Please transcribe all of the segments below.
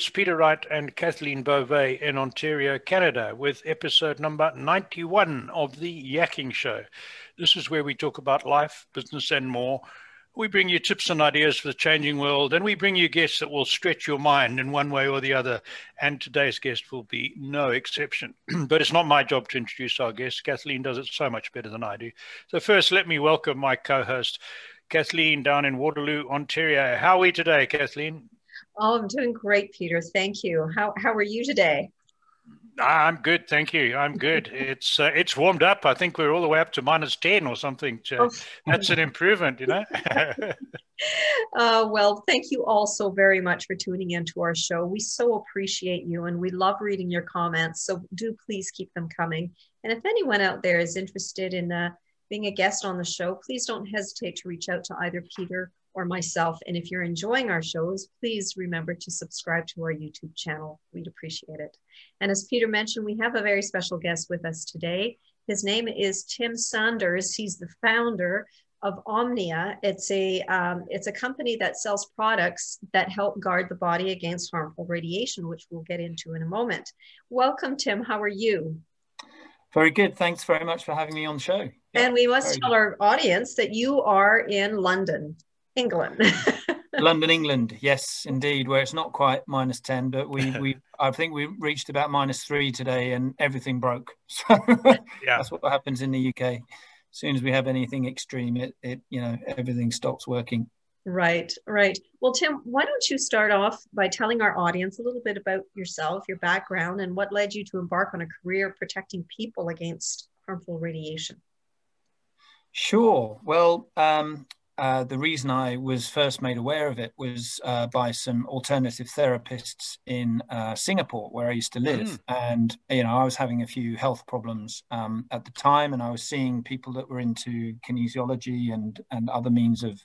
It's Peter Wright and Kathleen Beauvais in Ontario, Canada, with episode number 91 of The Yakking Show. This is where we talk about life, business, and more. We bring you tips and ideas for the changing world, and we bring you guests that will stretch your mind in one way or the other. And today's guest will be no exception. but it's not my job to introduce our guest. Kathleen does it so much better than I do. So, first, let me welcome my co host, Kathleen, down in Waterloo, Ontario. How are we today, Kathleen? Oh, I'm doing great, Peter. Thank you. How how are you today? I'm good, thank you. I'm good. It's uh, it's warmed up. I think we're all the way up to minus ten or something. Oh. That's an improvement, you know. uh, well, thank you all so very much for tuning into our show. We so appreciate you, and we love reading your comments. So do please keep them coming. And if anyone out there is interested in uh, being a guest on the show, please don't hesitate to reach out to either Peter or myself. And if you're enjoying our shows, please remember to subscribe to our YouTube channel. We'd appreciate it. And as Peter mentioned, we have a very special guest with us today. His name is Tim Sandars. He's the founder of Omnia. It's a um, it's a company that sells products that help guard the body against harmful radiation, which we'll get into in a moment. Welcome, Tim. How are you? Very good. Thanks very much for having me on the show. Yeah, and we must tell good. our audience that you are in London. England. London, England, yes, indeed, where it's not quite minus 10, but we, we I think we reached about minus three today and everything broke. So yeah. that's what happens in the UK. As soon as we have anything extreme, it, it you know, everything stops working. Right, right. Well, Tim, why don't you start off by telling our audience a little bit about yourself, your background, and what led you to embark on a career protecting people against harmful radiation? Sure. Well, um, uh, the reason I was first made aware of it was uh, by some alternative therapists in uh, Singapore, where I used to live. Mm. And, you know, I was having a few health problems um, at the time, and I was seeing people that were into kinesiology and, and other means of,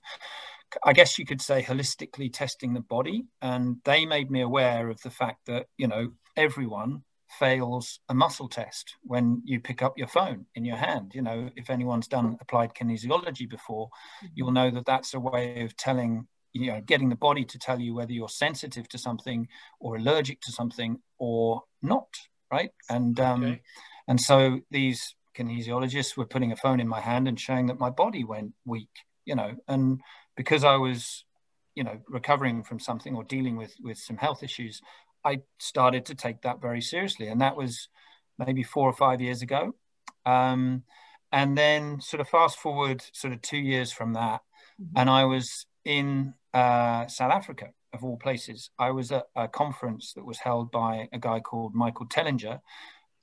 I guess you could say, holistically testing the body. And they made me aware of the fact that, you know, everyone fails a muscle test when you pick up your phone in your hand. You know, if anyone's done applied kinesiology before, you'll know that that's a way of telling, you know, getting the body to tell you whether you're sensitive to something or allergic to something or not, right? And um, okay. and so these kinesiologists were putting a phone in my hand and showing that my body went weak, you know, and because I was you know recovering from something or dealing with with some health issues I started to take that very seriously, and that was maybe four or five years ago. Um, and then, sort of fast forward, sort of two years from that, mm-hmm. and I was in uh, South Africa, of all places. I was at a conference that was held by a guy called Michael Tellinger,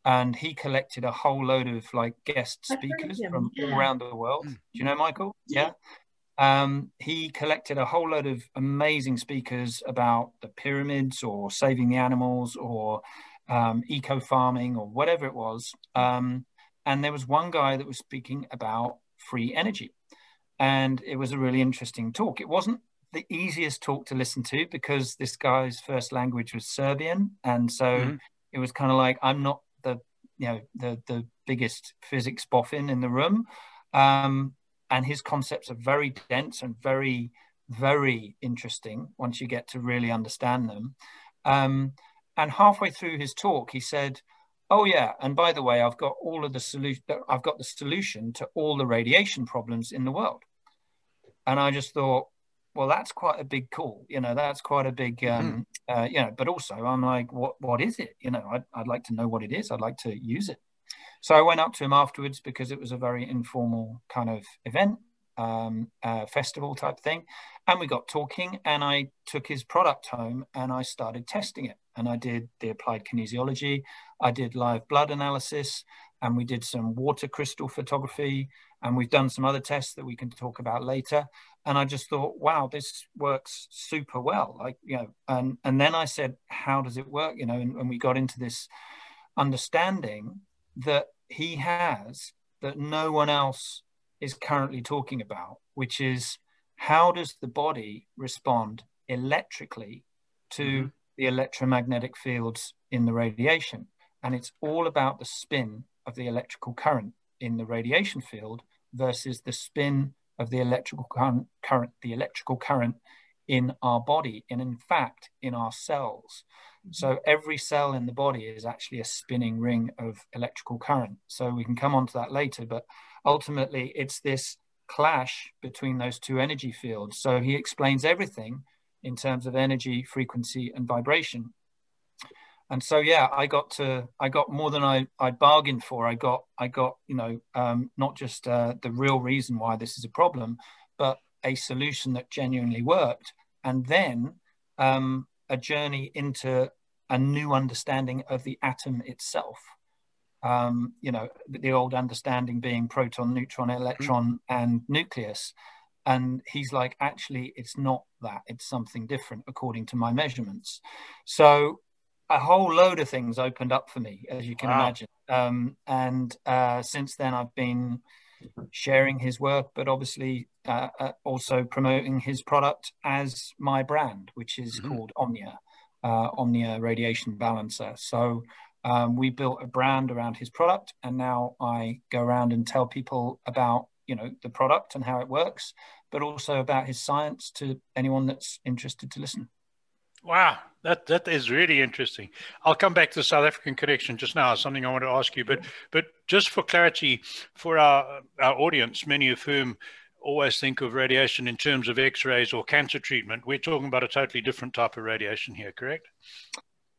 and he collected a whole load of like guest speakers from all around the world. Mm. Do you know Michael? Yeah um, he collected a whole load of amazing speakers about the pyramids or saving the animals or um, eco farming or whatever it was. Um, and there was one guy that was speaking about free energy. And it was a really interesting talk. It wasn't the easiest talk to listen to because this guy's first language was Serbian. And so mm-hmm. it was kind of like, I'm not the, you know, the, the biggest physics boffin in the room. Um, and his concepts are very dense and very very interesting once you get to really understand them. Um, and halfway through his talk he said oh yeah and by the way i've got all of the solution i've got the solution to all the radiation problems in the world. And i just thought well that's quite a big call you know that's quite a big um, mm. uh, you know but also i'm like what what is it? You know I'd, I'd like to know what it is. I'd like to use it so I went up to him afterwards because it was a very informal kind of event, um, uh, festival type thing. And we got talking, and I took his product home and I started testing it. And I did the applied kinesiology, I did live blood analysis, and we did some water crystal photography. And we've done some other tests that we can talk about later. And I just thought, wow, this works super well. Like, you know, and, and then I said, how does it work? You know, and, and we got into this understanding that he has that no one else is currently talking about, which is how does the body respond electrically to mm-hmm. the electromagnetic fields in the radiation? And it's all about the spin of the electrical current in the radiation field versus the spin of the electrical current, current the electrical current in our body and in fact in our cells. So every cell in the body is actually a spinning ring of electrical current. So we can come on to that later, but ultimately it's this clash between those two energy fields. So he explains everything in terms of energy, frequency, and vibration. And so yeah, I got to I got more than I I bargained for. I got I got you know um, not just uh, the real reason why this is a problem, but a solution that genuinely worked, and then um, a journey into a new understanding of the atom itself. Um, you know, the old understanding being proton, neutron, electron, mm-hmm. and nucleus. And he's like, actually, it's not that. It's something different according to my measurements. So a whole load of things opened up for me, as you can wow. imagine. Um, and uh, since then, I've been sharing his work, but obviously uh, uh, also promoting his product as my brand, which is mm-hmm. called Omnia, uh, Omnia Radiation Balancer. So um, we built a brand around his product, and now I go around and tell people about you know the product and how it works, but also about his science to anyone that's interested to listen. Wow, that that is really interesting. I'll come back to the South African connection just now. Something I want to ask you, but but just for clarity for our our audience, many of whom always think of radiation in terms of X-rays or cancer treatment. We're talking about a totally different type of radiation here, correct?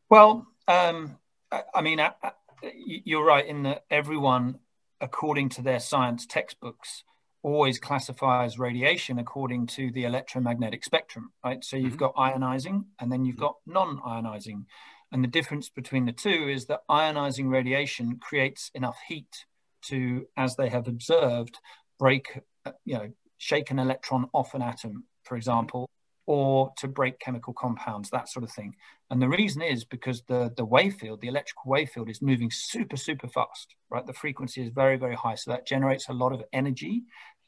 Well, um, I, I, mean, I, I, you're right in that everyone, according to their science textbooks, always classifies radiation according to the electromagnetic spectrum, right? So you've mm-hmm. got ionizing and then you've mm-hmm. got non-ionizing. And the difference between the two is that ionizing radiation creates enough heat to, as they have observed, break, uh, you know, shake an electron off an atom, for mm-hmm. example, or to break chemical compounds, that sort of thing. And the reason is because the, the wave field, the electrical wave field is moving super, super fast, right? The frequency is very, very high. So that generates a lot of energy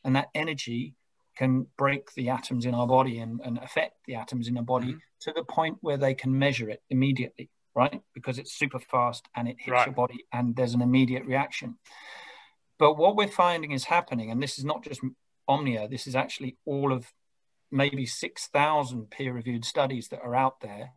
and that energy can break the atoms in our body and, and affect the atoms in our body mm-hmm. to the point where they can measure it immediately, right? Because it's super fast and it hits right. your body and there's an immediate reaction. But what we're finding is happening, and this is not just Omnia, this is actually all of maybe 6,000 peer reviewed studies that are out there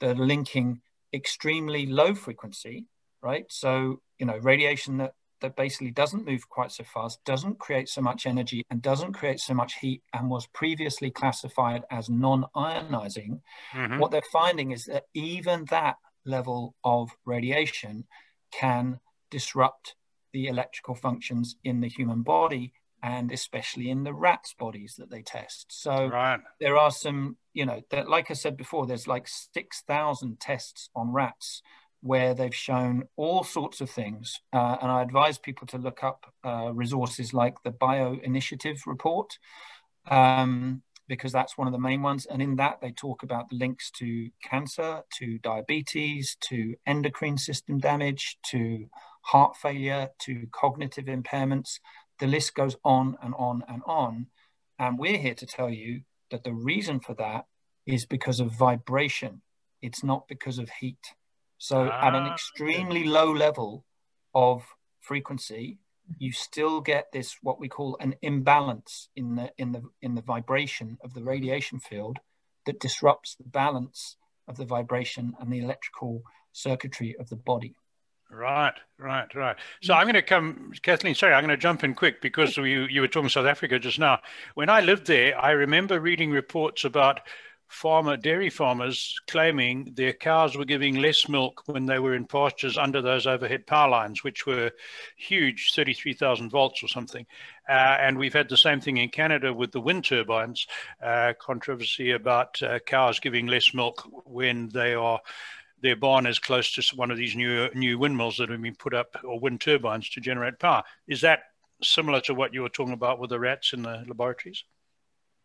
that are linking extremely low frequency, right? So, you know, radiation that that basically doesn't move quite so fast, doesn't create so much energy, and doesn't create so much heat, and was previously classified as non ionizing, mm-hmm. what they're finding is that even that level of radiation can disrupt the electrical functions in the human body and especially in the rats bodies that they test so right. there are some you know that like i said before there's like 6000 tests on rats where they've shown all sorts of things. Uh, and I advise people to look up uh, resources like the BioInitiative report, um, because that's one of the main ones. And in that, they talk about the links to cancer, to diabetes, to endocrine system damage, to heart failure, to cognitive impairments. The list goes on and on and on. And we're here to tell you that the reason for that is because of vibration. It's not because of heat. So ah, at an ah, extremely low level of frequency, you still get this what we call an imbalance in the in the in the vibration of the radiation field that disrupts the balance of the vibration and the electrical circuitry of the body. Right, right, right. So I'm going to come, Kathleen. Sorry, I'm going to jump in quick because you you were talking South Africa just now. When I lived there, I remember reading reports about farmer dairy farmers claiming their cows were giving less milk when they were in pastures under those overhead power lines, which were huge, 33,000 volts or something. Uh, and we've had the same thing in Canada with the wind turbines, uh, controversy about uh, cows giving less milk when they are their barn is close to one of these new new windmills that have been put up or wind turbines to generate power. Is that similar to what you were talking about with the rats in the laboratories?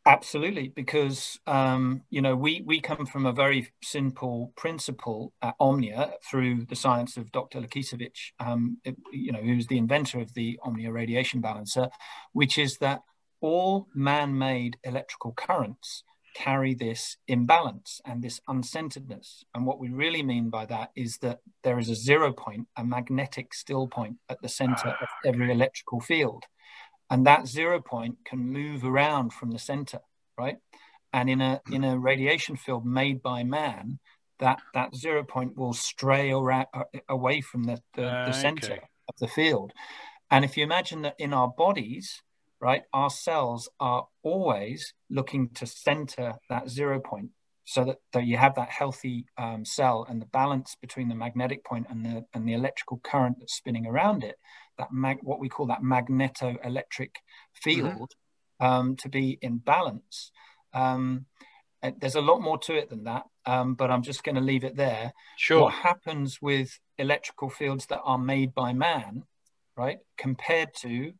Absolutely, because um, you know we we come from a very simple principle at Omnia through the science of Dr. Lakisevich, um, it, you know, who's the inventor of the Omnia radiation balancer, which is that all man-made electrical currents carry this imbalance and this uncenteredness. And what we really mean by that is that there is a zero point, a magnetic still point at the center of every electrical field. And that zero point can move around from the center, right? and in a in a radiation field made by man, that that zero point will stray around, uh, away from the the, uh, the center okay. of the field. And if you imagine that in our bodies, right, our cells are always looking to center that zero point so that, that you have that healthy um, cell and the balance between the magnetic point and the and the electrical current that's spinning around it that mag, what we call that magnetoelectric field mm-hmm. um, to be in balance um, there's a lot more to it than that um, but i'm just going to leave it there sure what happens with electrical fields that are made by man right compared to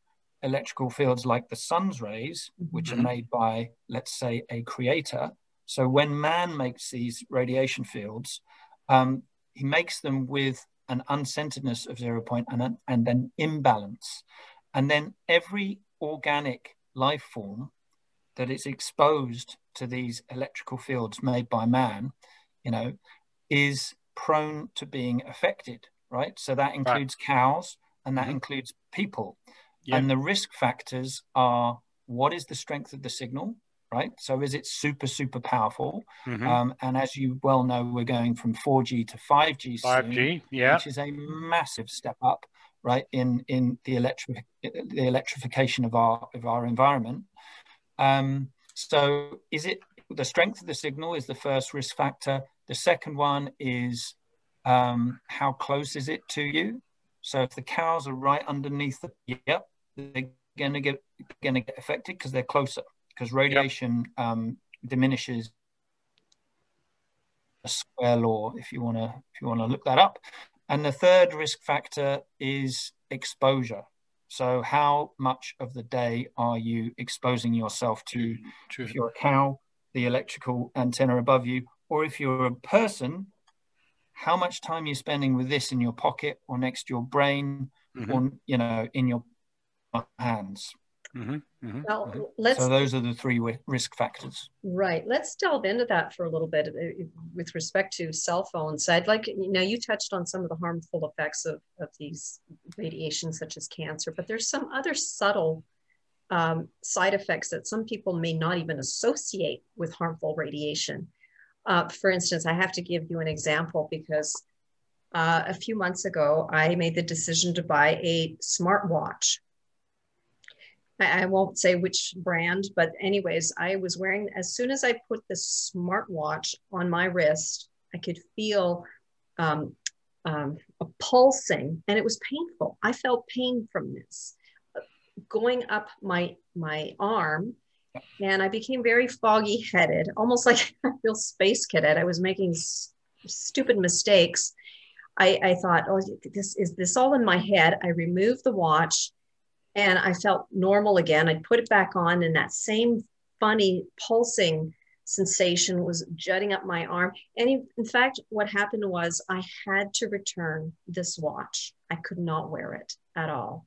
electrical fields like the sun's rays which mm-hmm. are made by let's say a creator so when man makes these radiation fields, um, he makes them with an uncenteredness of zero point and, and then imbalance. And then every organic life form that is exposed to these electrical fields made by man, you know, is prone to being affected, right? So that includes right. cows and that mm-hmm. includes people. And the risk factors are what is the strength of the signal? Right? So is it super, super powerful? Mm-hmm. Um, and as you well know, we're going from 4G to 5G 5G, soon, yeah. Which is a massive step up, right, in, in the, electric, the electrification of our, of our environment. Um, so is it the strength of the signal is the first risk factor. The second one is um, how close is it to you? So if the cows are right underneath the, yep, they're going to get going to get affected because they're closer because radiation yep. um, diminishes a square law if you want to if you want to look that up and the third risk factor is exposure so how much of the day are you exposing yourself to True. if you're a cow the electrical antenna above you or if you're a person how much time you're spending with this in your pocket or next to your brain mm-hmm. or you know in your hands Mm-hmm, mm-hmm, well, mm-hmm. let's. So those are the three risk factors. Right. Let's delve into that for a little bit uh, with respect to cell phones. I'd like, now you touched on some of the harmful effects of, of these radiations, such as cancer, but there's some other subtle um, side effects that some people may not even associate with harmful radiation. Uh, for instance, I have to give you an example because uh, a few months ago, I made the decision to buy a smartwatch I, I won't say which brand, but anyways, I was wearing, as soon as I put the smartwatch on my wrist, I could feel um, um, a pulsing and it was painful. I felt pain from this going up my my arm and I became very foggy headed, almost like I feel space cadet. I was making s- stupid mistakes. I, I thought, oh, this is this all in my head. I removed the watch and I felt normal again. I'd put it back on, and that same funny pulsing sensation was jutting up my arm. And in, in, fact, what happened was I had to return this watch. I could not wear it at all.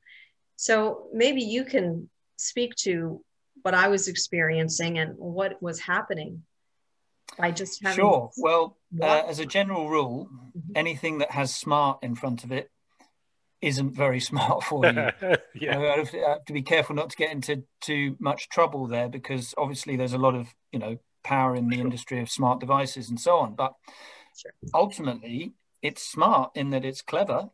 So maybe you can speak to what I was experiencing and what was happening by just having. Sure. Well, uh, as a general rule, mm-hmm. anything that has smart in front of it isn't very smart for you. yeah. I have, to, I have to be careful not to get into too much trouble there because obviously there's a lot of you know power in the sure. industry of smart devices and so on. But sure. ultimately, it's smart in that it's clever,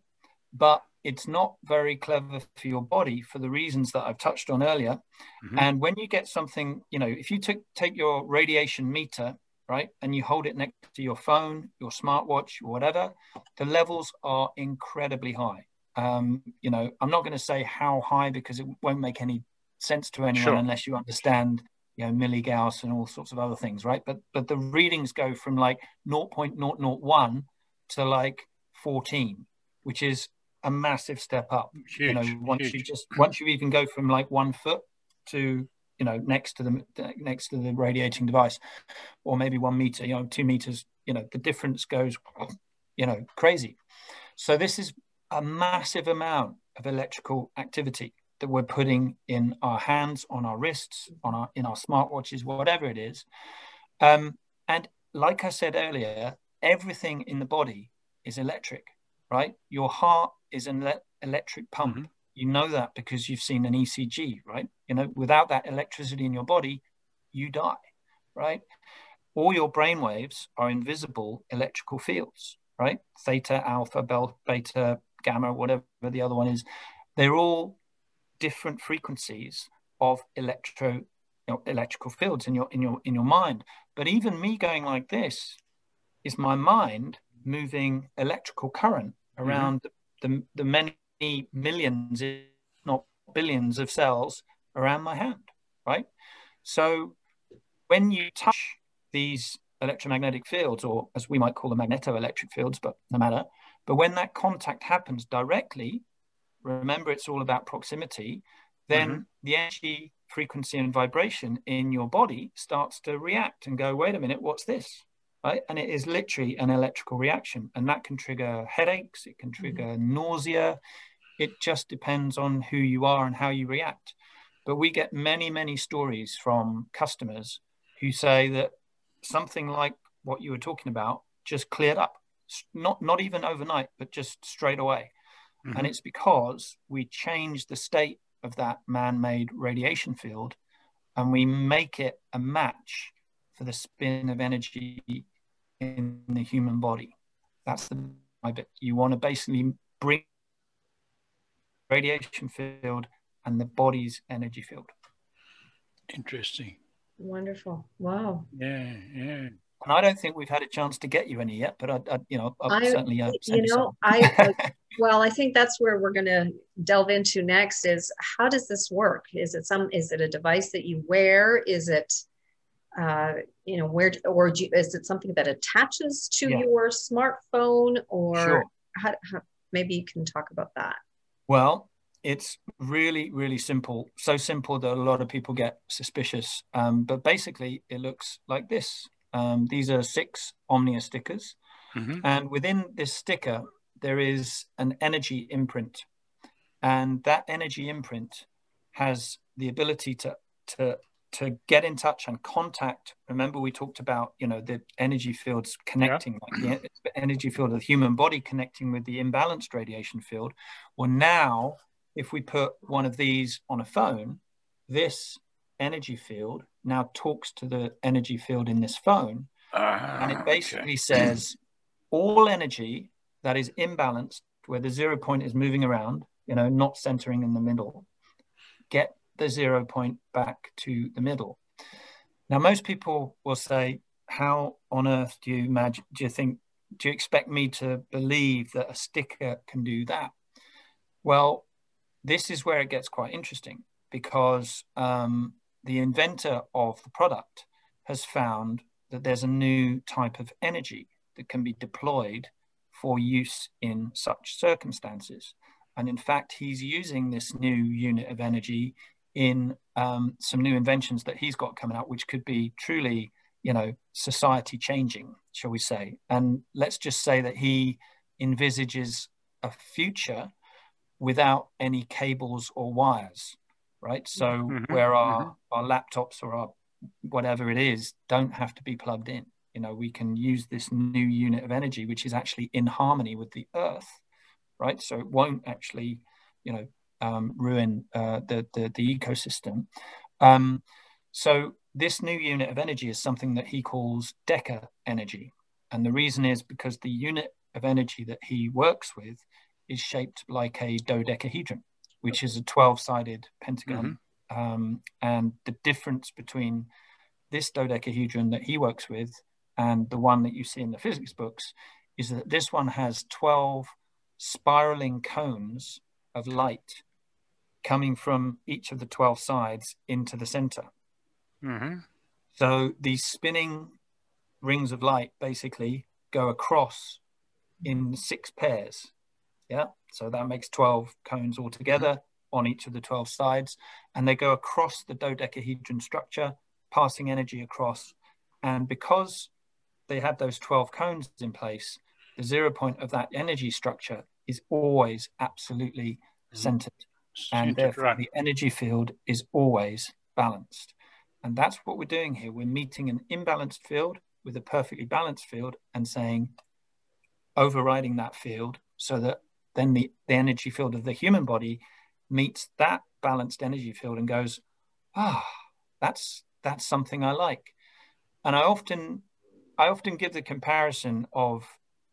but it's not very clever for your body for the reasons that I've touched on earlier. Mm-hmm. And when you get something, you know, if you took take your radiation meter, right, and you hold it next to your phone, your smartwatch, whatever, the levels are incredibly high. Um, you know, I'm not going to say how high because it won't make any sense to anyone sure. unless you understand, you know, milligauss and all sorts of other things, right? But but the readings go from like 0.001 to like 14, which is a massive step up. Huge, you know, once huge. you just once you even go from like one foot to you know next to the next to the radiating device, or maybe one meter, you know, two meters, you know, the difference goes, you know, crazy. So this is a massive amount of electrical activity that we're putting in our hands, on our wrists, on our in our smartwatches, whatever it is. Um, and like I said earlier, everything in the body is electric, right? Your heart is an ele- electric pump. Mm-hmm. You know that because you've seen an ECG, right? You know, without that electricity in your body, you die. right? All your brain waves are invisible electrical fields, right? Theta, alpha, beta, gamma, whatever the other one is. They're all different frequencies of electro you know, electrical fields in your in your in your mind. But even me going like this is my mind moving electrical current mm-hmm. around mm-hmm. the, the many millions, if not billions, of cells around my hand, right? So when you touch these electromagnetic fields, or as we might call them magnetoelectric fields, but no matter, but when that contact happens directly, remember it's all about proximity, then mm-hmm. the energy, frequency, and vibration in your body starts to react and go, wait a minute, what's this? Right? And it is literally an electrical reaction. And that can trigger headaches, it can trigger mm-hmm. nausea. It just depends on who you are and how you react. But we get many, many stories from customers who say that something like what you were talking about just cleared up, not not even overnight, but just straight away. Mm-hmm. And it's because we change the state of that man-made radiation field, and we make it a match for the spin of energy in the human body. That's the my bit. You want to basically bring radiation field and the body's energy field. Interesting. Wonderful. Wow. Yeah, yeah. And I don't think we've had a chance to get you any yet, but I, I you know, I'll I, certainly. Uh, you know, I, well, I think that's where we're going to delve into next. Is how does this work? Is it some? Is it a device that you wear? Is it, uh, you know, where or you, is it something that attaches to yeah. your smartphone, or sure. how, how, maybe you can talk about that. Well, it's really really simple so simple that a lot of people get suspicious um, but basically it looks like this um, these are six omnia stickers mm-hmm. and within this sticker there is an energy imprint and that energy imprint has the ability to to to get in touch and contact remember we talked about you know the energy fields connecting yeah. like the energy field of the human body connecting with the imbalanced radiation field well now if we put one of these on a phone, this energy field now talks to the energy field in this phone. Uh, and it basically okay. says all energy that is imbalanced, where the zero point is moving around, you know, not centering in the middle, get the zero point back to the middle. Now, most people will say, How on earth do you imagine, do you think, do you expect me to believe that a sticker can do that? Well, this is where it gets quite interesting because um, the inventor of the product has found that there's a new type of energy that can be deployed for use in such circumstances. And in fact, he's using this new unit of energy in um, some new inventions that he's got coming out, which could be truly, you know, society changing, shall we say. And let's just say that he envisages a future without any cables or wires, right? So mm-hmm. where our, mm-hmm. our laptops or our whatever it is don't have to be plugged in. You know, we can use this new unit of energy, which is actually in harmony with the earth, right? So it won't actually, you know, um, ruin uh, the, the, the ecosystem. Um, so this new unit of energy is something that he calls Deca energy. And the reason is because the unit of energy that he works with is shaped like a dodecahedron, which is a 12 sided pentagon. Mm-hmm. Um, and the difference between this dodecahedron that he works with and the one that you see in the physics books is that this one has 12 spiraling cones of light coming from each of the 12 sides into the center. Mm-hmm. So these spinning rings of light basically go across in six pairs yeah, so that makes 12 cones altogether on each of the 12 sides. And they go across the dodecahedron structure, passing energy across. And because they have those 12 cones in place, the zero point of that energy structure is always absolutely mm-hmm. centered. And therefore, right. the energy field is always balanced. And that's what we're doing here. We're meeting an imbalanced field with a perfectly balanced field and saying, overriding that field so that then the, the energy field of the human body meets that balanced energy field and goes, ah, oh, that's that's something I like. and I often I often give the comparison of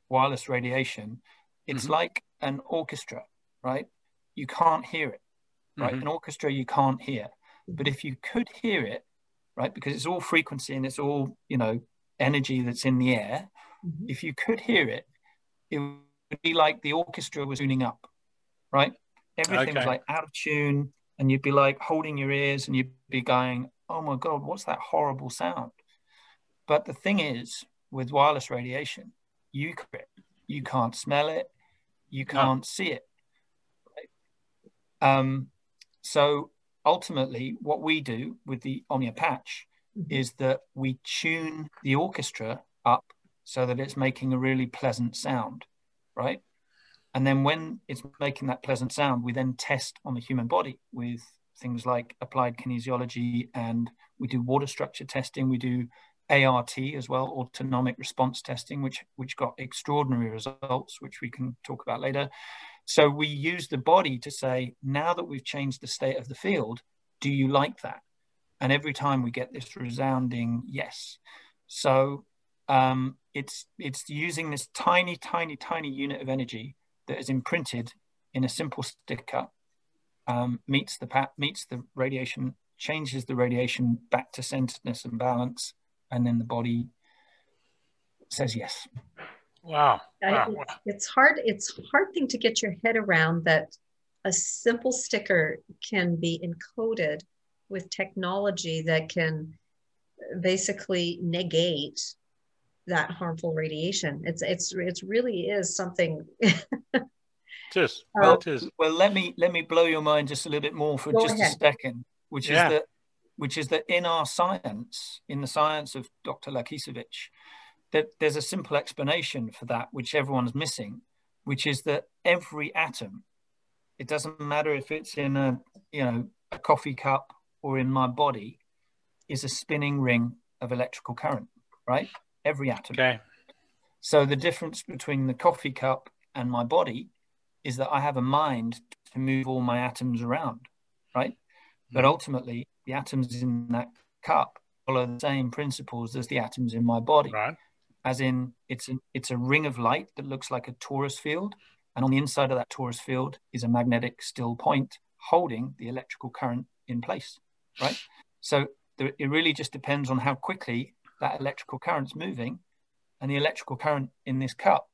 wireless radiation. It's mm-hmm. like an orchestra, right? You can't hear it, right? Mm-hmm. An orchestra you can't hear, but if you could hear it, right, because it's all frequency and it's all you know energy that's in the air. Mm-hmm. If you could hear it, it would be like the orchestra was tuning up, right? Everything okay. was like out of tune, and you'd be like holding your ears and you'd be going, oh my God, what's that horrible sound? But the thing is, with wireless radiation, you you can't smell it, you can't no. see it. Right? Um, so ultimately, what we do with the Omnia patch mm-hmm. is that we tune the orchestra up so that it's making a really pleasant sound, right? And then when it's making that pleasant sound, we then test on the human body with things like applied kinesiology and we do water structure testing. We do ART as well, autonomic response testing, which which got extraordinary results, which we can talk about later. So we use the body to say, now that we've changed the state of the field, do you like that? And every time we get this resounding yes. So um, it's it's using this tiny, tiny, tiny unit of energy that is imprinted in a simple sticker, um, meets the meets the radiation, changes the radiation back to centeredness and balance, and then the body says yes. Wow. wow. It's, it's hard. It's hard thing to get your head around that a simple sticker can be encoded with technology that can basically negate that harmful radiation. It's it's it's really is something. it is. Uh, well, it is. Well, let me let me blow your mind just a little bit more for just ahead. a second, which yeah. is that which is that in our science, in the science of Dr. Lakisevich, that there's a simple explanation for that, which everyone's missing, which is that every atom, it doesn't matter if it's in a you know a coffee cup or in my body, is a spinning ring of electrical current, right? Every atom. Okay. So the difference between the coffee cup and my body is that I have a mind to move all my atoms around, right? But mm-hmm. ultimately, the atoms in that cup follow the same principles as the atoms in my body. Right. As in, it's a, it's a ring of light that looks like a torus field. And on the inside of that torus field is a magnetic still point holding the electrical current in place, right? So there, it really just depends on how quickly that electrical current's moving. And the electrical current in this cup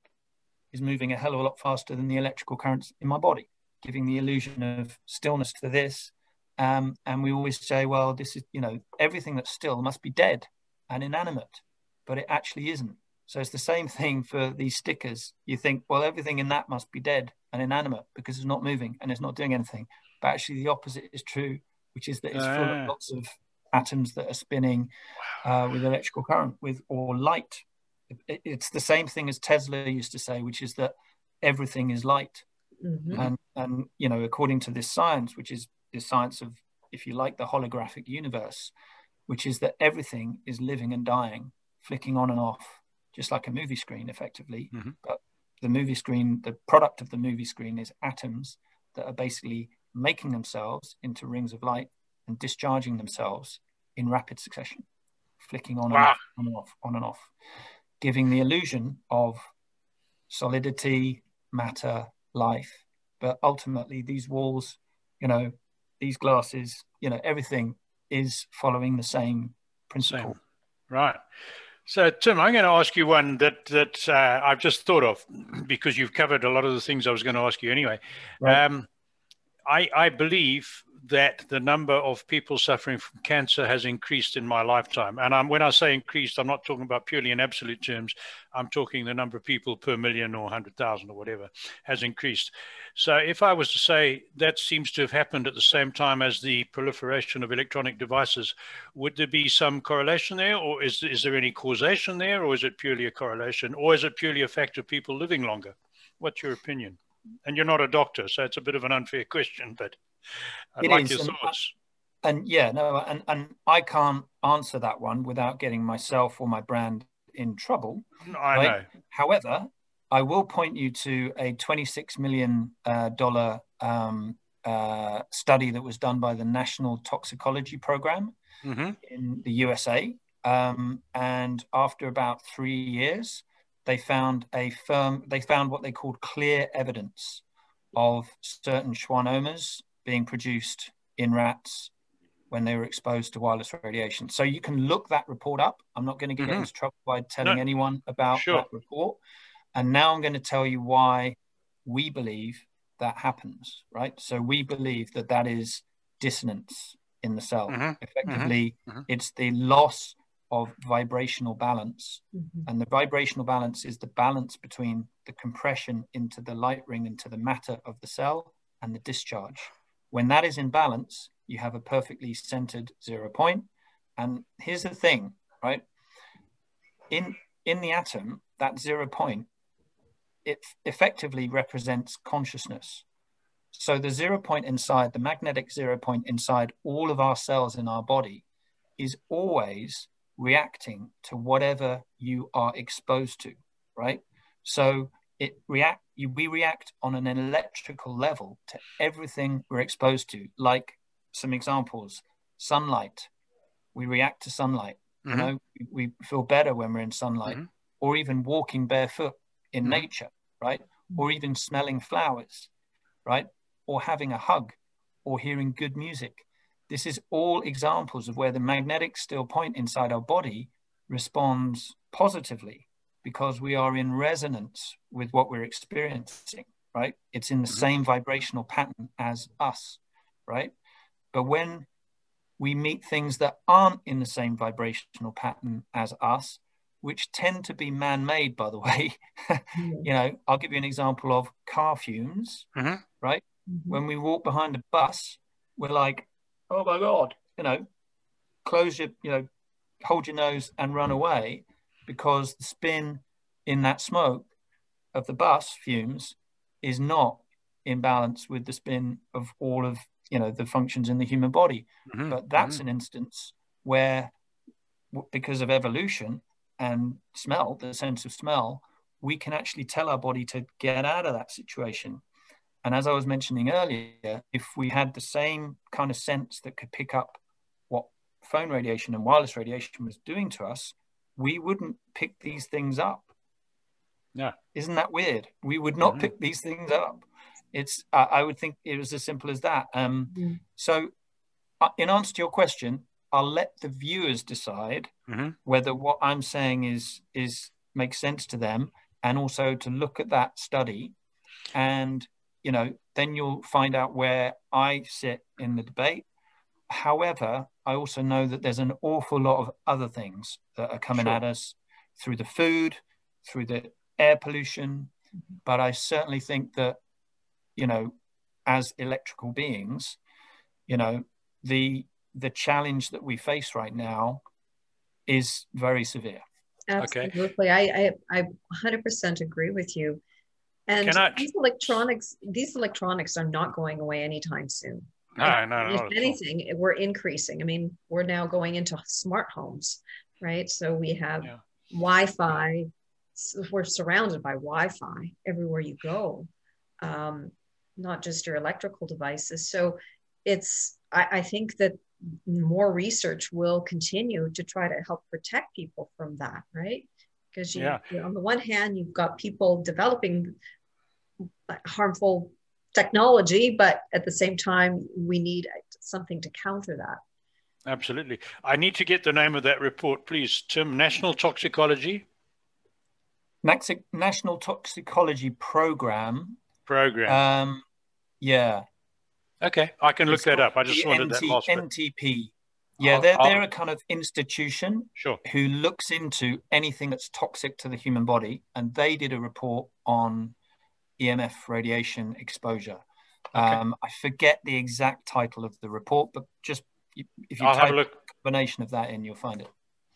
is moving a hell of a lot faster than the electrical currents in my body, giving the illusion of stillness to this um, and we always say, well, this is, you know, everything that's still must be dead and inanimate, but it actually isn't. So it's the same thing for these stickers. You think, well, everything in that must be dead and inanimate because it's not moving and it's not doing anything. But actually, the opposite is true, which is that it's full of ah. lots of atoms that are spinning uh, with electrical current, with or light. it's the same thing as Tesla used to say, which is that everything is light. Mm-hmm. And and you know, according to this science, which is the science of, if you like, the holographic universe, which is that everything is living and dying, flicking on and off, just like a movie screen, effectively. Mm-hmm. But the movie screen, the product of the movie screen is atoms that are basically making themselves into rings of light and discharging themselves in rapid succession, flicking on, wow. and, off, on and off, on and off, giving the illusion of solidity, matter, life. But ultimately, these walls, you know, these glasses, you know, everything is following the same principle. Same. Right. So, Tim, I'm going to ask you one that that uh, I've just thought of because you've covered a lot of the things I was going to ask you anyway. Right. Um, I, I believe that the number of people suffering from cancer has increased in my lifetime. And I'm, when I say increased, I'm not talking about purely in absolute terms. I'm talking the number of people per million or 100,000 or whatever has increased. So if I was to say that seems to have happened at the same time as the proliferation of electronic devices, would there be some correlation there? Or is, is there any causation there? Or is it purely a correlation? Or is it purely a fact of people living longer? What's your opinion? And you're not a doctor, so it's a bit of an unfair question, but I'd it like is. your thoughts. And, and yeah, no, and, and I can't answer that one without getting myself or my brand in trouble. I right? know. However, I will point you to a $26 million uh, um, uh, study that was done by the National Toxicology Program mm-hmm. in the USA. Um, and after about three years, they found a firm, they found what they called clear evidence of certain schwannomas being produced in rats when they were exposed to wireless radiation. So you can look that report up. I'm not going to get mm-hmm. into trouble by telling no. anyone about sure. that report. And now I'm going to tell you why we believe that happens, right? So we believe that that is dissonance in the cell. Mm-hmm. Effectively, mm-hmm. mm-hmm. it's the loss of vibrational balance. Mm-hmm. And the vibrational balance is the balance between the compression into the light ring, into the matter of the cell, and the discharge. When that is in balance, you have a perfectly centered zero point. And here's the thing, right? In in the atom, that zero point, it effectively represents consciousness. So the zero point inside, the magnetic zero point inside all of our cells in our body is always reacting to whatever you are exposed to, right? So it react we react on an electrical level to everything we're exposed to. Like some examples, sunlight. We react to sunlight. Mm-hmm. You know, we feel better when we're in sunlight, mm-hmm. or even walking barefoot in mm-hmm. nature, right? Or even smelling flowers, right? Or having a hug, or hearing good music this is all examples of where the magnetic still point inside our body responds positively because we are in resonance with what we're experiencing, right? It's in the mm-hmm. same vibrational pattern as us, right? But when we meet things that aren't in the same vibrational pattern as us, which tend to be man-made, by the way. you know, I'll give you an example of car fumes, mm-hmm. right? Mm-hmm. When we walk behind a bus, we're like, oh my god, you know, close your, you know, hold your nose and run away because the spin in that smoke of the bus fumes is not in balance with the spin of all of you know the functions in the human body mm-hmm. but that's mm-hmm. an instance where because of evolution and smell the sense of smell we can actually tell our body to get out of that situation and as I was mentioning earlier, if we had the same kind of sense that could pick up what phone radiation and wireless radiation was doing to us, we wouldn't pick these things up. Yeah. Isn't that weird? We would not mm-hmm. pick these things up. It's, uh, I would think it was as simple as that. Um, mm-hmm. So, uh, in answer to your question, I'll let the viewers decide mm-hmm. whether what I'm saying is is makes sense to them, and also to look at that study and you know, then you'll find out where I sit in the debate. However, I also know that there's an awful lot of other things that are coming sure. at us through the food, through the air pollution. Mm-hmm. But I certainly think that, you know, as electrical beings, you know, the the challenge that we face right now is very severe. Absolutely. Okay. I, I, I 100% agree with you. And Cannot. these electronics, these electronics are not going away anytime soon. No, no, no. If anything, we're increasing. I mean, we're now going into smart homes, right? So we have yeah. Wi-Fi. We're surrounded by Wi-Fi everywhere you go, um, not just your electrical devices. So it's. I, I think that more research will continue to try to help protect people from that, right? because you, yeah. on the one hand you've got people developing harmful technology but at the same time we need something to counter that. Absolutely. I need to get the name of that report please. Tim national toxicology? National toxicology program. Program. Um yeah. Okay i can look it's that up. I just wanted NT, that last ntp yeah, they're, they're a kind of institution sure. who looks into anything that's toxic to the human body. And they did a report on EMF radiation exposure. Okay. Um, I forget the exact title of the report, but just if you I'll type a combination of that in, you'll find it.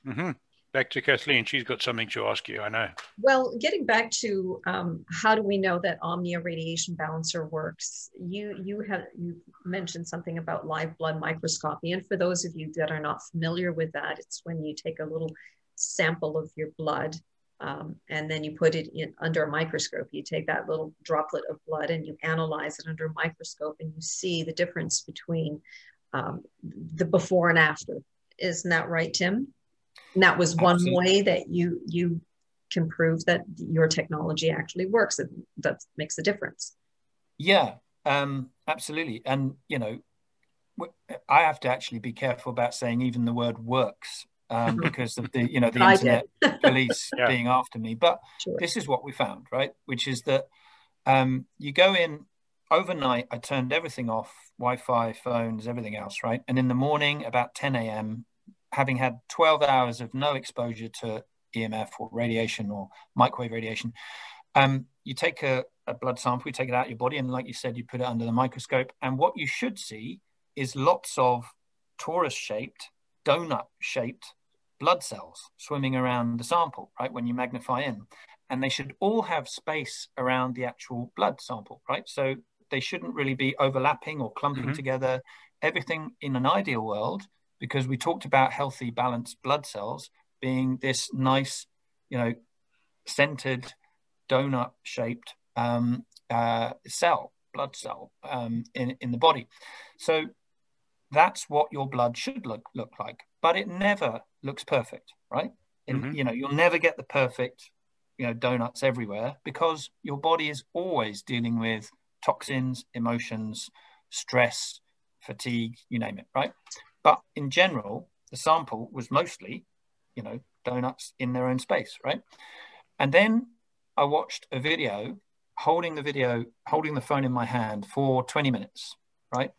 Mm-hmm back to Kathleen. She's got something to ask you, I know. Well, getting back to um, how do we know that Omnia radiation balancer works? You you have you mentioned something about live blood microscopy, and for those of you that are not familiar with that, it's when you take a little sample of your blood um, and then you put it in under a microscope. You take that little droplet of blood and you analyze it under a microscope, and you see the difference between um, the before and after. Isn't that right, Tim? And that was one Absolutely. way that you you can prove that your technology actually works. and that makes a difference. Yeah, um, absolutely. And you know, I have to actually be careful about saying even the word works um, because of the you know the internet police yeah. being after me. But sure. this is what we found, right? Which is that um, you go in overnight. I turned everything off, Wi-Fi, phones, everything else, right? And in the morning, about 10 a.m., having had 12 hours of no exposure to EMF or radiation or microwave radiation, um, you take a, a blood sample, you take it out of your body, and like you said, you put it under the microscope. And what you should see is lots of torus shaped, donut shaped blood cells swimming around the sample, right? When you magnify in. And they should all have space around the actual blood sample, right? So they shouldn't really be overlapping or clumping mm-hmm. together. Everything in an ideal world, because we talked about healthy, balanced blood cells being this nice, you know, centered, donut shaped um, uh, cell, blood cell um, in, in the body. So that's what your blood should look, look like. But it never looks perfect, right? And, mm-hmm. You know, you'll never get the perfect, you know, donuts everywhere because your body is always dealing with toxins, emotions, stress, fatigue, you name it, right? But in general, the sample was mostly, you know, donuts in their own space, right? And then I watched a video holding the video, holding the phone in my hand for 20 minutes, right?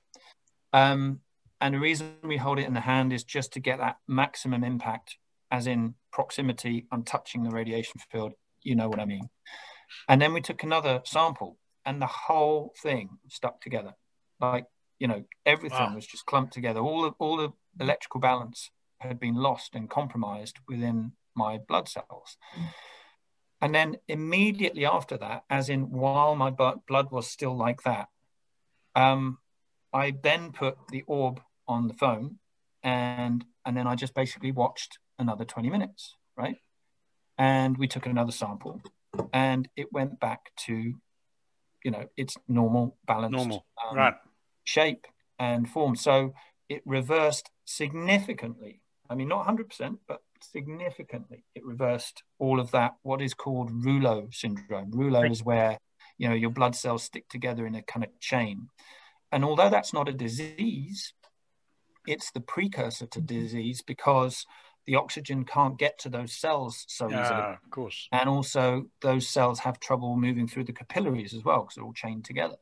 Um, and the reason we hold it in the hand is just to get that maximum impact, as in proximity. I'm touching the radiation field. You know what I mean. And then we took another sample, and the whole thing stuck together. Like you know, everything wow. was just clumped together. All the all the electrical balance had been lost and compromised within my blood cells. And then immediately after that, as in while my blood was still like that, um, I then put the orb on the phone and and then I just basically watched another 20 minutes, right? And we took another sample and it went back to, you know, its normal balanced normal. Um, right. shape and form. So it reversed significantly. I mean, not 100%, but significantly. It reversed all of that, what is called Rouleau syndrome. Rouleau right. is where, you know, your blood cells stick together in a kind of chain. And although that's not a disease, it's the precursor to mm-hmm. disease because the oxygen can't get to those cells so yeah, easily. Of course. And also those cells have trouble moving through the capillaries as well because they're all chained together.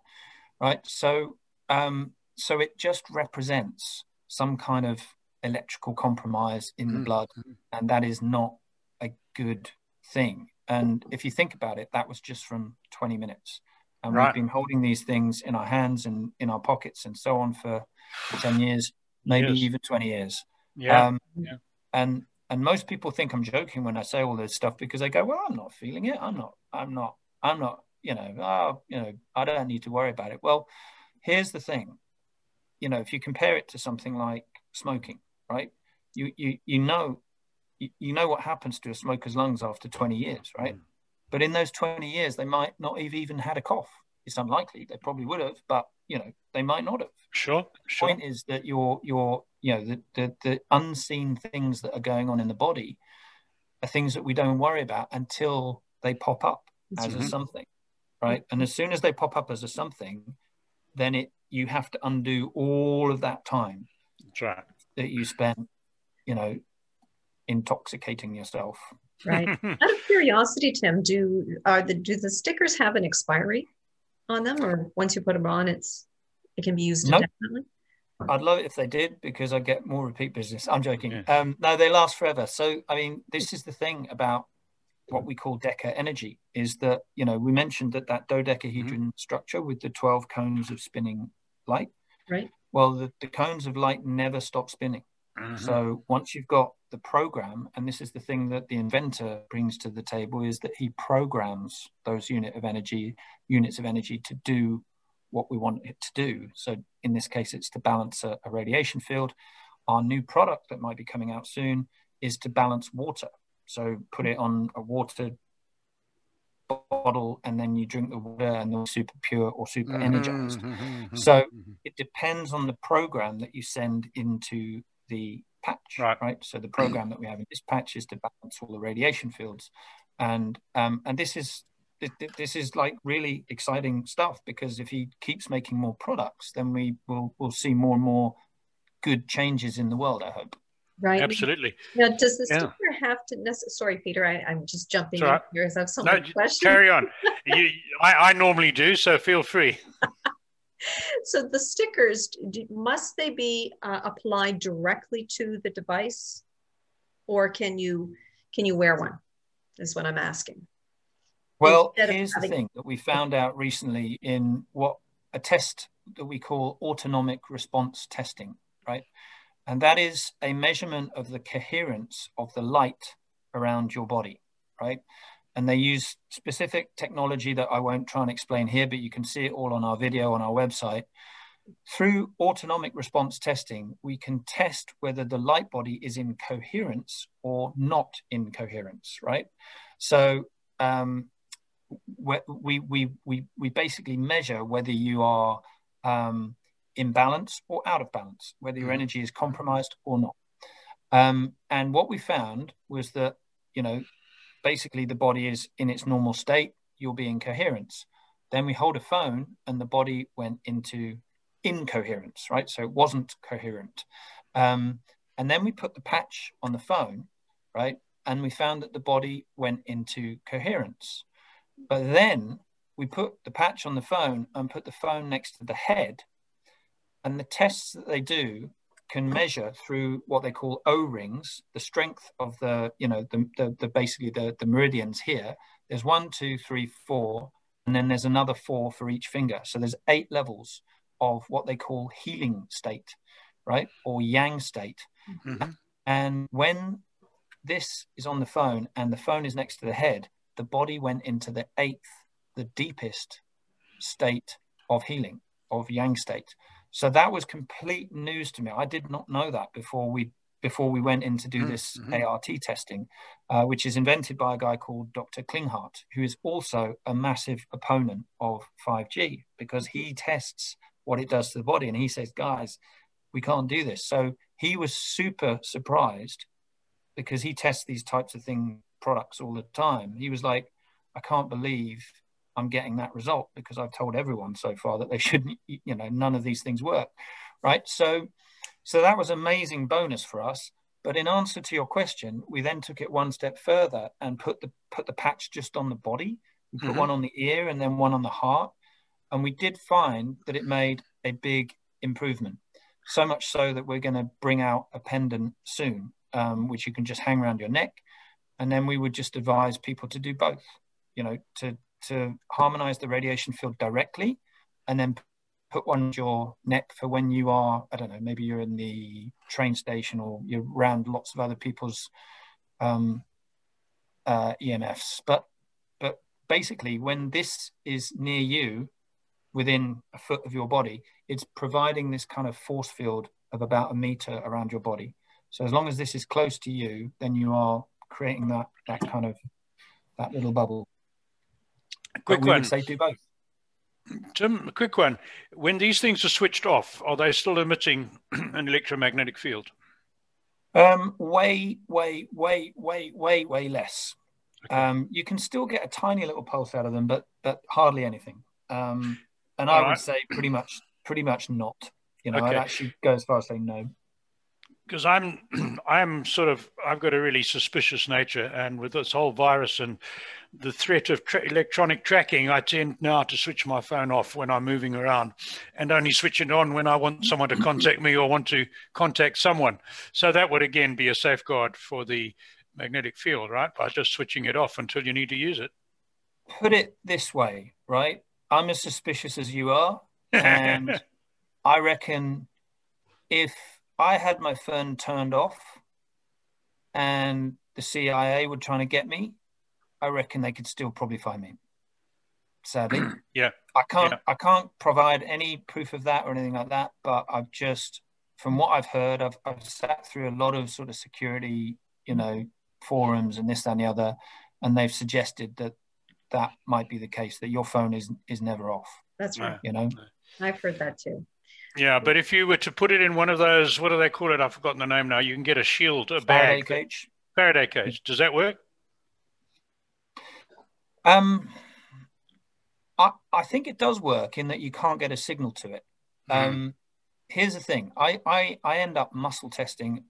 Right. So um, so it just represents some kind of electrical compromise in the mm. blood, and that is not a good thing. And if you think about it, that was just from 20 minutes. And right. we've been holding these things in our hands and in our pockets and so on for 10 years maybe yes. even 20 years. Yeah. Um, yeah. And and most people think I'm joking when I say all this stuff because they go, well, I'm not feeling it. I'm not, I'm not, I'm not, you know, oh, you know, I don't need to worry about it. Well, here's the thing. You know, if you compare it to something like smoking, right? You you you know you, you know what happens to a smoker's lungs after 20 years, right? Mm. But in those 20 years, they might not have even had a cough. It's unlikely. They probably would have, but you know, they might not have. Sure. The sure. point is that your your you know the, the the unseen things that are going on in the body are things that we don't worry about until they pop up as mm-hmm. a something, right? And as soon as they pop up as a something, then it you have to undo all of that time right. that you spent, you know, intoxicating yourself. Right. Out of curiosity, Tim, do are the do the stickers have an expiry on them, or once you put them on, it's it can be used nope. indefinitely? I'd love it if they did because I get more repeat business. I'm joking. Yeah. Um, no, they last forever. So, I mean, this is the thing about what we call Deca energy is that, you know, we mentioned that that dodecahedron mm-hmm. structure with the 12 cones of spinning light. Right. Well, the, the cones of light never stop spinning. Mm-hmm. So once you've got the program, and this is the thing that the inventor brings to the table, is that he programs those unit of energy, units of energy to do what we want it to do. So in this case, it's to balance a, a radiation field. Our new product that might be coming out soon is to balance water. So put it on a water bottle and then you drink the water and they're super pure or super mm-hmm, energized. Mm-hmm, mm-hmm, so it depends on the program that you send into the patch, right? right? So the program that we have in this patch is to balance all the radiation fields, and um, and this is this is like really exciting stuff because if he keeps making more products, then we will will see more and more good changes in the world. I hope. Right. Absolutely. Now, does the sticker have to? Sorry, Peter, I, am just jumping in right. here because I have so no, many questions. Carry on. you, I, I normally do, so feel free. So the stickers must they be uh, applied directly to the device, or can you can you wear one? Is what I'm asking. Well, here's having... the thing that we found out recently in what a test that we call autonomic response testing, right? And that is a measurement of the coherence of the light around your body, right? And they use specific technology that I won't try and explain here, but you can see it all on our video on our website. Through autonomic response testing, we can test whether the light body is in coherence or not in coherence, right? So um, we, we, we, we basically measure whether you are um, in balance or out of balance, whether your mm-hmm. energy is compromised or not. Um, and what we found was that, you know, basically the body is in its normal state, you'll be in coherence. Then we hold a phone and the body went into incoherence, right? So it wasn't coherent. Um, and then we put the patch on the phone, right? And we found that the body went into coherence. But then we put the patch on the phone and put the phone next to the head and the tests that they do can measure through what they call O-rings, the strength of the, you know, the, the, the basically the, the meridians here. There's one, two, three, four, and then there's another four for each finger. So there's eight levels of what they call healing state, right? Or yang state. Mm-hmm. And when this is on the phone and the phone is next to the head, the body went into the eighth, the deepest state of healing, of yang state. So that was complete news to me. I did not know that before we before we went in to do mm, this mm-hmm. ART testing, uh, which is invented by a guy called Dr. Klinghardt, who is also a massive opponent of 5G because he tests what it does to the body. And he says, guys, we can't do this. So he was super surprised because he tests these types of thing products all the time. He was like, I can't believe I'm getting that result because I've told everyone so far that they shouldn't, you know, none of these things work, right? So, so that was amazing bonus for us. But in answer to your question, we then took it one step further and put the put the patch just on the body. We put mm-hmm. one on the ear and then one on the heart, and we did find that it made a big improvement. So much so that we're going to bring out a pendant soon, um, which you can just hang around your neck, and then we would just advise people to do both. You know, to to harmonize the radiation field directly and then put one on your neck for when you are, I don't know, maybe you're in the train station or you're around lots of other people's um, uh, EMFs. But, but basically, when this is near you, within a foot of your body, it's providing this kind of force field of about a meter around your body. So as long as this is close to you, then you are creating that that kind of that little bubble. Quick one. say do both. Tim, a quick one. When these things are switched off, are they still emitting an electromagnetic field? Um, way, way, way, way, way, way less. Okay. Um, you can still get a tiny little pulse out of them, but but hardly anything. Um, and All I right. would say pretty much, pretty much not. You know, okay. I'd actually go as far as saying no because I'm I'm sort of I've got a really suspicious nature, and with this whole virus and the threat of tra- electronic tracking, I tend now to switch my phone off when I'm moving around, and only switch it on when I want someone to contact me or want to contact someone. So that would again be a safeguard for the magnetic field, right? By just switching it off until you need to use it. Put it this way, right? I'm as suspicious as you are, and I reckon if I had my phone turned off and the CIA were trying to get me, I reckon they could still probably find me. Sadly. yeah. I can't yeah. I can't provide any proof of that or anything like that, but I've just from what I've heard, I've I've sat through a lot of sort of security, you know, forums and this that, and the other, and they've suggested that that might be the case, that your phone is is never off. That's right. You know? I've heard that too. Yeah, but if you were to put it in one of those, what do they call it? I've forgotten the name now. You can get a shield, a Faraday bag. cage. Faraday cage. Does that work? Um, I, I think it does work in that you can't get a signal to it. Mhm. Um, here's the thing I, I, I end up muscle testing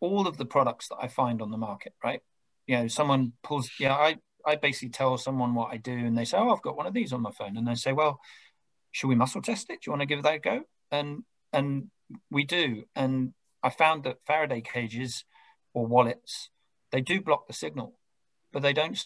all of the products that I find on the market, right? You know, someone pulls, yeah, I, I basically tell someone what I do and they say, oh, I've got one of these on my phone. And they say, well, should we muscle test it? Do you want to give that a go? And, and we do. And I found that Faraday cages or wallets, they do block the signal, but they don't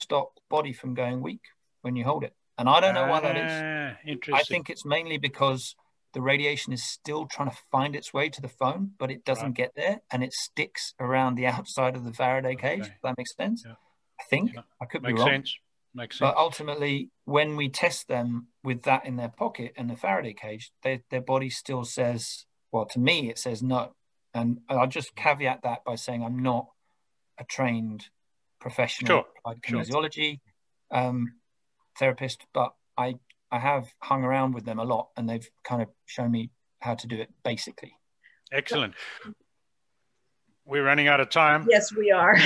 stop the body from going weak when you hold it. And I don't know why that is. Ah, Interesting. I think it's mainly because the radiation is still trying to find its way to the phone, but it doesn't Right. get there and it sticks around the outside of the Faraday cage. Okay. If that makes sense. Yeah. I think Yeah. I could be wrong. sense. Makes sense. But ultimately, when we test them with that in their pocket and the Faraday cage, they, their body still says, well, to me, it says no. And I'll just caveat that by saying I'm not a trained professional Sure, applied sure. kinesiology um, therapist, but I, I have hung around with them a lot and they've kind of shown me how to do it basically. Excellent. We're running out of time. Yes, we are.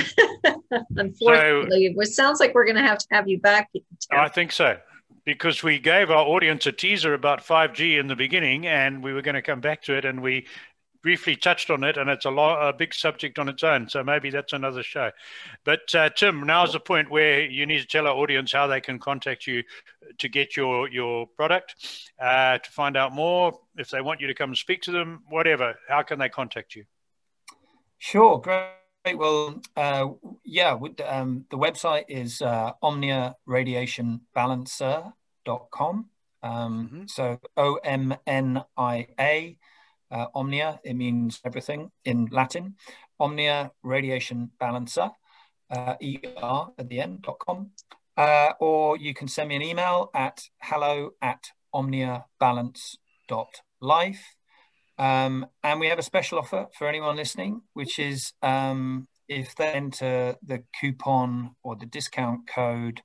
Unfortunately, it sounds like we're going to have to have you back. Tim. I think so. Because we gave our audience a teaser about 5G in the beginning and we were going to come back to it and we briefly touched on it and it's a, lo- a big subject on its own. So maybe that's another show. But uh, Tim, now's the point where you need to tell our audience how they can contact you to get your, your product, uh, to find out more, if they want you to come and speak to them, whatever. How can they contact you? Sure, great. Well, uh, yeah, um, the website is uh, omniaradiationbalancer.com. Um, Mhm. So O M N I A, uh, Omnia, it means everything in Latin. Omnia Radiation Balancer, uh, ER at the end, dot com. Uh, or you can send me an email at hello at omniabalance.life. Um, and we have a special offer for anyone listening, which is um, if they enter the coupon or the discount code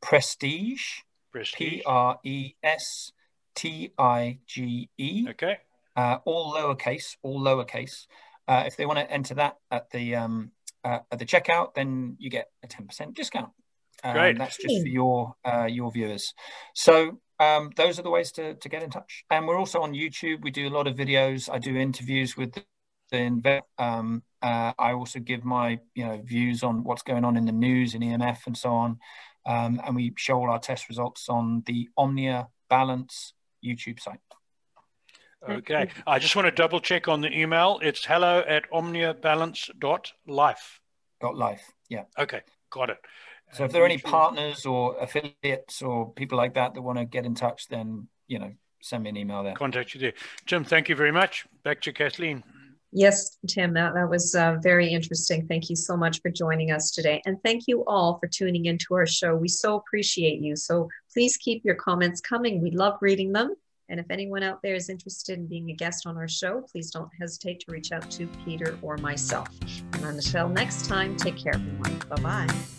Prestige, Prestige. P R E S T I G E, Okay. uh, all lowercase, all lowercase. Uh, if they want to enter that at the um, uh, at the checkout, then you get a ten percent discount. Um, Great. That's just for your uh, your viewers. So um, those are the ways to, to get in touch. And we're also on YouTube. We do a lot of videos. I do interviews with the, the inve- um, uh, I also give my you know views on what's going on in the news in EMF and so on. Um, and we show all our test results on the Omnia Balance YouTube site. Okay. I just want to double check on the email. It's hello at omniabalance.life. Dot life. Yeah. Okay. Got it. So if there are any partners or affiliates or people like that that want to get in touch, then you know, send me an email there. contact you there. Jim, thank you very much. Back to Kathleen. Yes, Tim, that, that was uh, very interesting. Thank you so much for joining us today. And thank you all for tuning into our show. We so appreciate you. So please keep your comments coming. We love reading them. And if anyone out there is interested in being a guest on our show, please don't hesitate to reach out to Peter or myself. And until next time, take care, everyone. Bye bye.